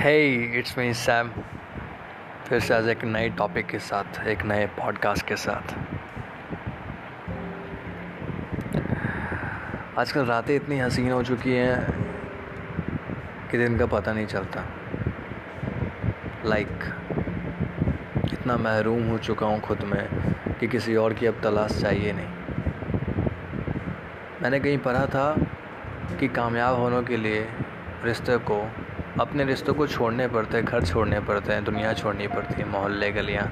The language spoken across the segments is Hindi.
हे इट्स मी सैम फिर से आज एक नए टॉपिक के साथ एक नए पॉडकास्ट के साथ. आजकल रातें इतनी हसीन हो चुकी हैं कि दिन का पता नहीं चलता. लाइक like, इतना महरूम हो चुका हूँ खुद में कि किसी और की अब तलाश चाहिए नहीं. मैंने कहीं पढ़ा था कि कामयाब होने के लिए रिश्ते को अपने रिश्तों को छोड़ने पड़ते हैं, घर छोड़ने पड़ते हैं, दुनिया छोड़नी पड़ती है, मोहल्ले, गलियाँ,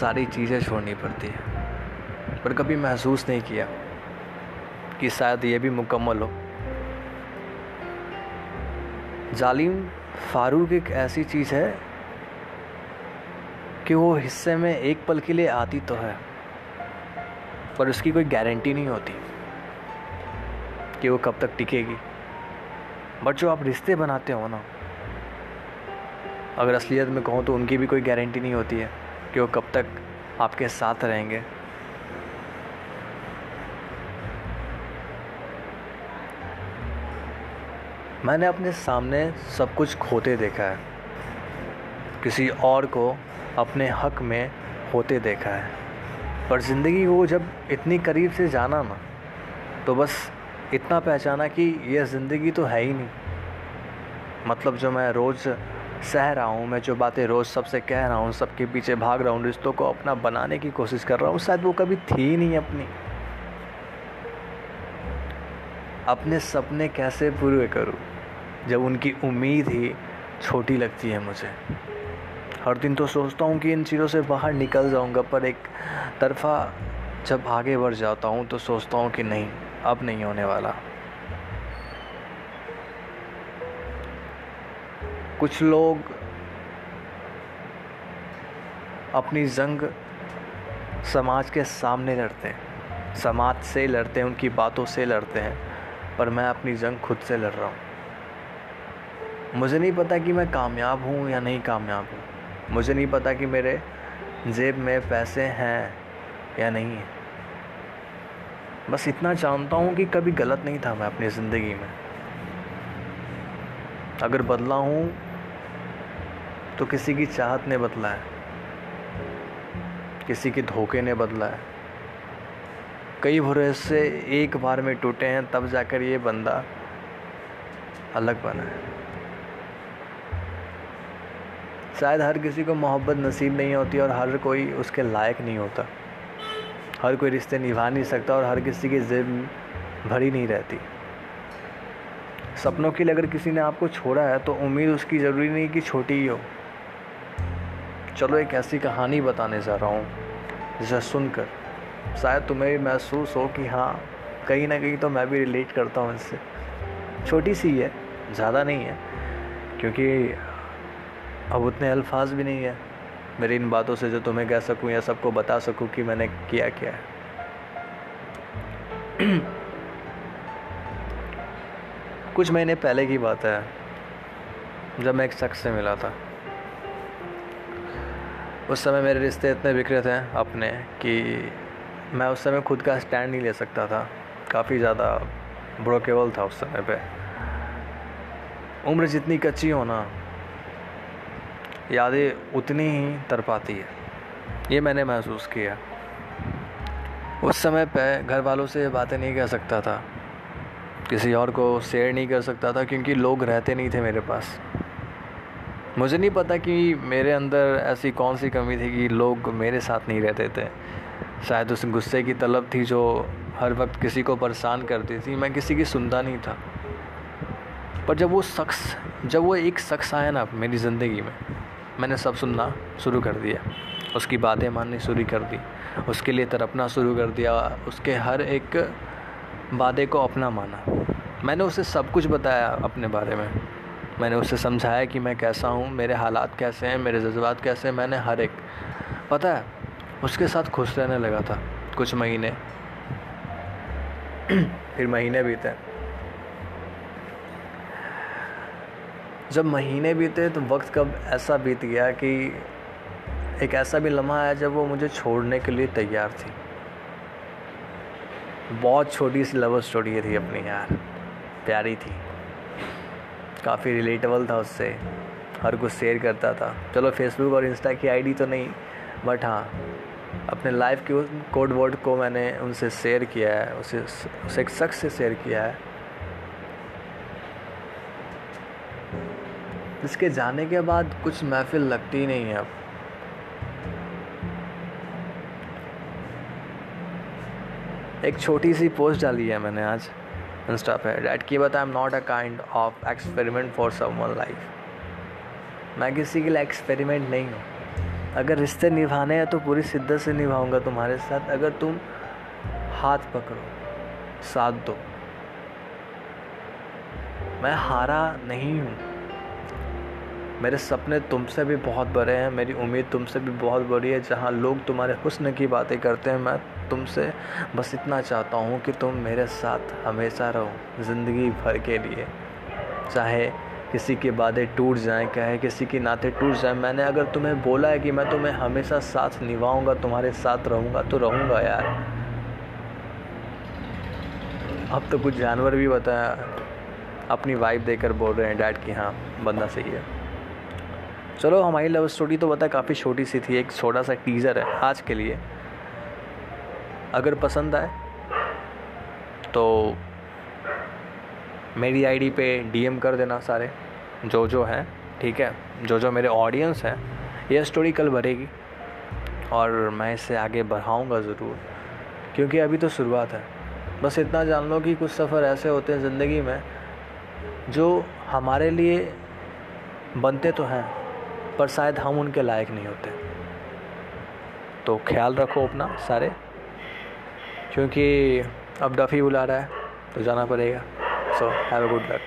सारी चीज़ें छोड़नी पड़ती है। पर कभी महसूस नहीं किया कि शायद ये भी मुकम्मल हो। जालिम फारूक एक ऐसी चीज़ है कि वो हिस्से में एक पल के लिए आती तो है, पर उसकी कोई गारंटी नहीं होती कि वो कब तक टिकेगी। बट जो आप रिश्ते बनाते हो ना अगर असलियत में कहूँ तो उनकी भी कोई गारंटी नहीं होती है कि वो कब तक आपके साथ रहेंगे। मैंने अपने सामने सब कुछ खोते देखा है। किसी और को अपने हक में होते देखा है। पर ज़िंदगी को जब इतनी करीब से जाना ना तो बस इतना पहचाना कि यह ज़िंदगी तो है ही नहीं। मतलब जो मैं रोज़ सह रहा हूँ मैं जो बातें रोज़ सबसे कह रहा हूँ, सबके पीछे भाग रहा हूँ, रिश्तों को अपना बनाने की कोशिश कर रहा हूँ। शायद वो कभी थी नहीं अपनी। अपने सपने कैसे पूरे करूँ? जब उनकी उम्मीद ही छोटी लगती है मुझे। हर दिन तो सोचता हूँ कि इन चीज़ों से बाहर निकल जाऊँगा, पर एक तरफा जब आगे बढ़ जाता हूँ तो सोचता हूँ कि नहीं, अब नहीं होने वाला। कुछ लोग अपनी जंग समाज के सामने लड़ते हैं। समाज से लड़ते हैं, उनकी बातों से लड़ते हैं, पर मैं अपनी जंग खुद से लड़ रहा हूँ। मुझे नहीं पता कि मैं कामयाब हूँ या नहीं कामयाब हूँ। मुझे नहीं पता कि मेरे जेब में पैसे हैं या नहीं है। बस इतना जानता हूँ कि कभी गलत नहीं था मैं अपनी ज़िंदगी में। अगर बदला हूँ तो किसी की चाहत ने बदला है। किसी के धोखे ने बदला है। कई भरोसे एक बार में टूटे हैं, तब जाकर ये बंदा अलग बना है। शायद हर किसी को मोहब्बत नसीब नहीं होती और हर कोई उसके लायक नहीं होता। हर कोई रिश्ते निभा नहीं सकता और हर किसी की जिद भरी नहीं रहती। सपनों के लिए अगर किसी ने आपको छोड़ा है तो उम्मीद उसकी ज़रूरी नहीं कि छोटी ही हो। चलो एक ऐसी कहानी बताने जा रहा हूँ, जिसे सुनकर शायद तुम्हें भी महसूस हो कि हाँ कहीं ना कहीं तो मैं भी रिलेट करता हूँ इससे। छोटी सी है, ज़्यादा नहीं है, क्योंकि अब उतने अल्फाज भी नहीं है। मेरी इन बातों से जो तुम्हें कह सकूँ या सबको बता सकूँ कि मैंने किया क्या है। कुछ महीने पहले की बात है, जब मैं एक शख्स से मिला था। उस समय मेरे रिश्ते इतने बिखरे थे अपने कि मैं उस समय खुद का स्टैंड नहीं ले सकता था। काफ़ी ज़्यादा ब्रोकेबल था उस समय पे। उम्र जितनी कच्ची हो ना, यादें उतनी ही तर पाती है। ये मैंने महसूस किया। उस समय पे घर वालों से बातें नहीं कर सकता था। किसी और को शेयर नहीं कर सकता था क्योंकि लोग रहते नहीं थे मेरे पास। मुझे नहीं पता कि मेरे अंदर ऐसी कौन सी कमी थी कि लोग मेरे साथ नहीं रहते थे। शायद उस गुस्से की तलब थी जो हर वक्त किसी को परेशान करती थी। मैं किसी की सुनता नहीं था। पर जब वो शख्स, जब वो एक शख्स आया ना मेरी ज़िंदगी में, मैंने सब सुनना शुरू कर दिया। उसकी बातें माननी शुरू कर दी। उसके लिए तरपना शुरू कर दिया। उसके हर एक वादे को अपना माना। मैंने उसे सब कुछ बताया अपने बारे में। मैंने उसे समझाया कि मैं कैसा हूँ, मेरे हालात कैसे हैं, मेरे जज्बात कैसे हैं, मैंने हर एक, पता है, उसके साथ खुश रहने लगा था कुछ महीने। फिर महीने बीते। जब महीने बीते तो वक्त कब ऐसा बीत गया कि एक ऐसा भी लम्हा आया जब वो मुझे छोड़ने के लिए तैयार थी। बहुत छोटी सी लव स्टोरी थी अपनी यार, प्यारी थी। काफ़ी रिलेटेबल था उससे। हर कुछ शेयर करता था। चलो फेसबुक और इंस्टा की आईडी तो नहीं बट हाँ अपने लाइफ के उस कोड वर्ड को मैंने उनसे शेयर किया है, उसे उसे एक शख्स से शेयर किया है। इसके जाने के बाद कुछ महफिल लगती नहीं है अब। एक छोटी सी पोस्ट डाली है मैंने आज। इंस्टा पे डैट की बता am not a kind of experiment for someone life मैं किसी के लिए एक्सपेरिमेंट नहीं हूँ। अगर रिश्ते निभाने हैं तो पूरी शिद्दत से निभाऊँगा तुम्हारे साथ। अगर तुम हाथ पकड़ो, साथ दो। मैं हारा नहीं हूँ। मेरे सपने तुमसे भी बहुत बड़े हैं। मेरी उम्मीद तुमसे भी बहुत बड़ी है। जहाँ लोग तुम्हारे हुस्न की बातें करते हैं, मैं तुमसे बस इतना चाहता हूँ कि तुम मेरे साथ हमेशा रहो, ज़िंदगी भर के लिए। चाहे किसी के बातें टूट जाएँ चाहे किसी के नाते टूट जाएँ, मैंने अगर तुम्हें बोला है कि मैं तुम्हें हमेशा साथ निभाऊँगा, तुम्हारे साथ रहूँगा तो रहूँगा यार। अब तो कुछ जानवर भी बताया अपनी वाइफ देकर बोल रहे हैं डैड की हाँ बंदा सही है। चलो, हमारी लव स्टोरी तो बता, काफ़ी छोटी सी थी, एक छोटा सा टीज़र है आज के लिए। अगर पसंद आए तो मेरी आईडी पे डीएम कर देना सारे, जो जो हैं, ठीक है? जो जो मेरे ऑडियंस हैं, ये स्टोरी कल भरेगी, और मैं इसे आगे बढ़ाऊँगा ज़रूर, क्योंकि अभी तो शुरुआत है। बस इतना जान लो कि कुछ सफ़र ऐसे होते हैं ज़िंदगी में, जो हमारे लिए बनते तो हैं, पर शायद हम उनके लायक नहीं होते। तो ख्याल रखो अपना सारे। क्योंकि अब डफ़ी बुला रहा है तो जाना पड़ेगा। So have a good luck